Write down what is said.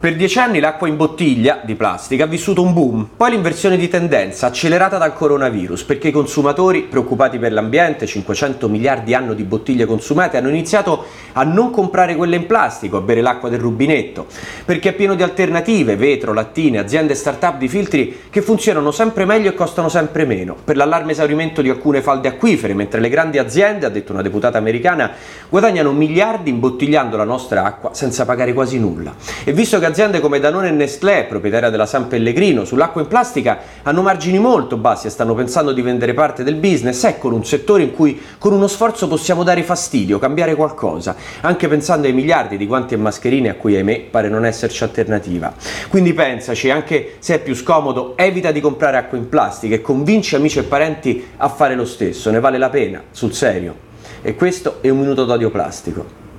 Per dieci anni l'acqua in bottiglia di plastica ha vissuto un boom, poi l'inversione di tendenza accelerata dal coronavirus perché i consumatori, preoccupati per l'ambiente, 500 miliardi anno di bottiglie consumate, hanno iniziato a non comprare quelle in plastico, a bere l'acqua del rubinetto, perché è pieno di alternative, vetro, lattine, aziende start-up di filtri che funzionano sempre meglio e costano sempre meno, per l'allarme esaurimento di alcune falde acquifere, mentre le grandi aziende, ha detto una deputata americana, guadagnano miliardi imbottigliando la nostra acqua senza pagare quasi nulla. E visto che aziende come Danone e Nestlé, proprietaria della San Pellegrino, sull'acqua in plastica hanno margini molto bassi e stanno pensando di vendere parte del business, eccolo un settore in cui con uno sforzo possiamo dare fastidio, cambiare qualcosa, anche pensando ai miliardi di guanti e mascherine a cui ahimè pare non esserci alternativa. Quindi pensaci, anche se è più scomodo, evita di comprare acqua in plastica e convinci amici e parenti a fare lo stesso, ne vale la pena, sul serio. E questo è un minuto d'odio plastico.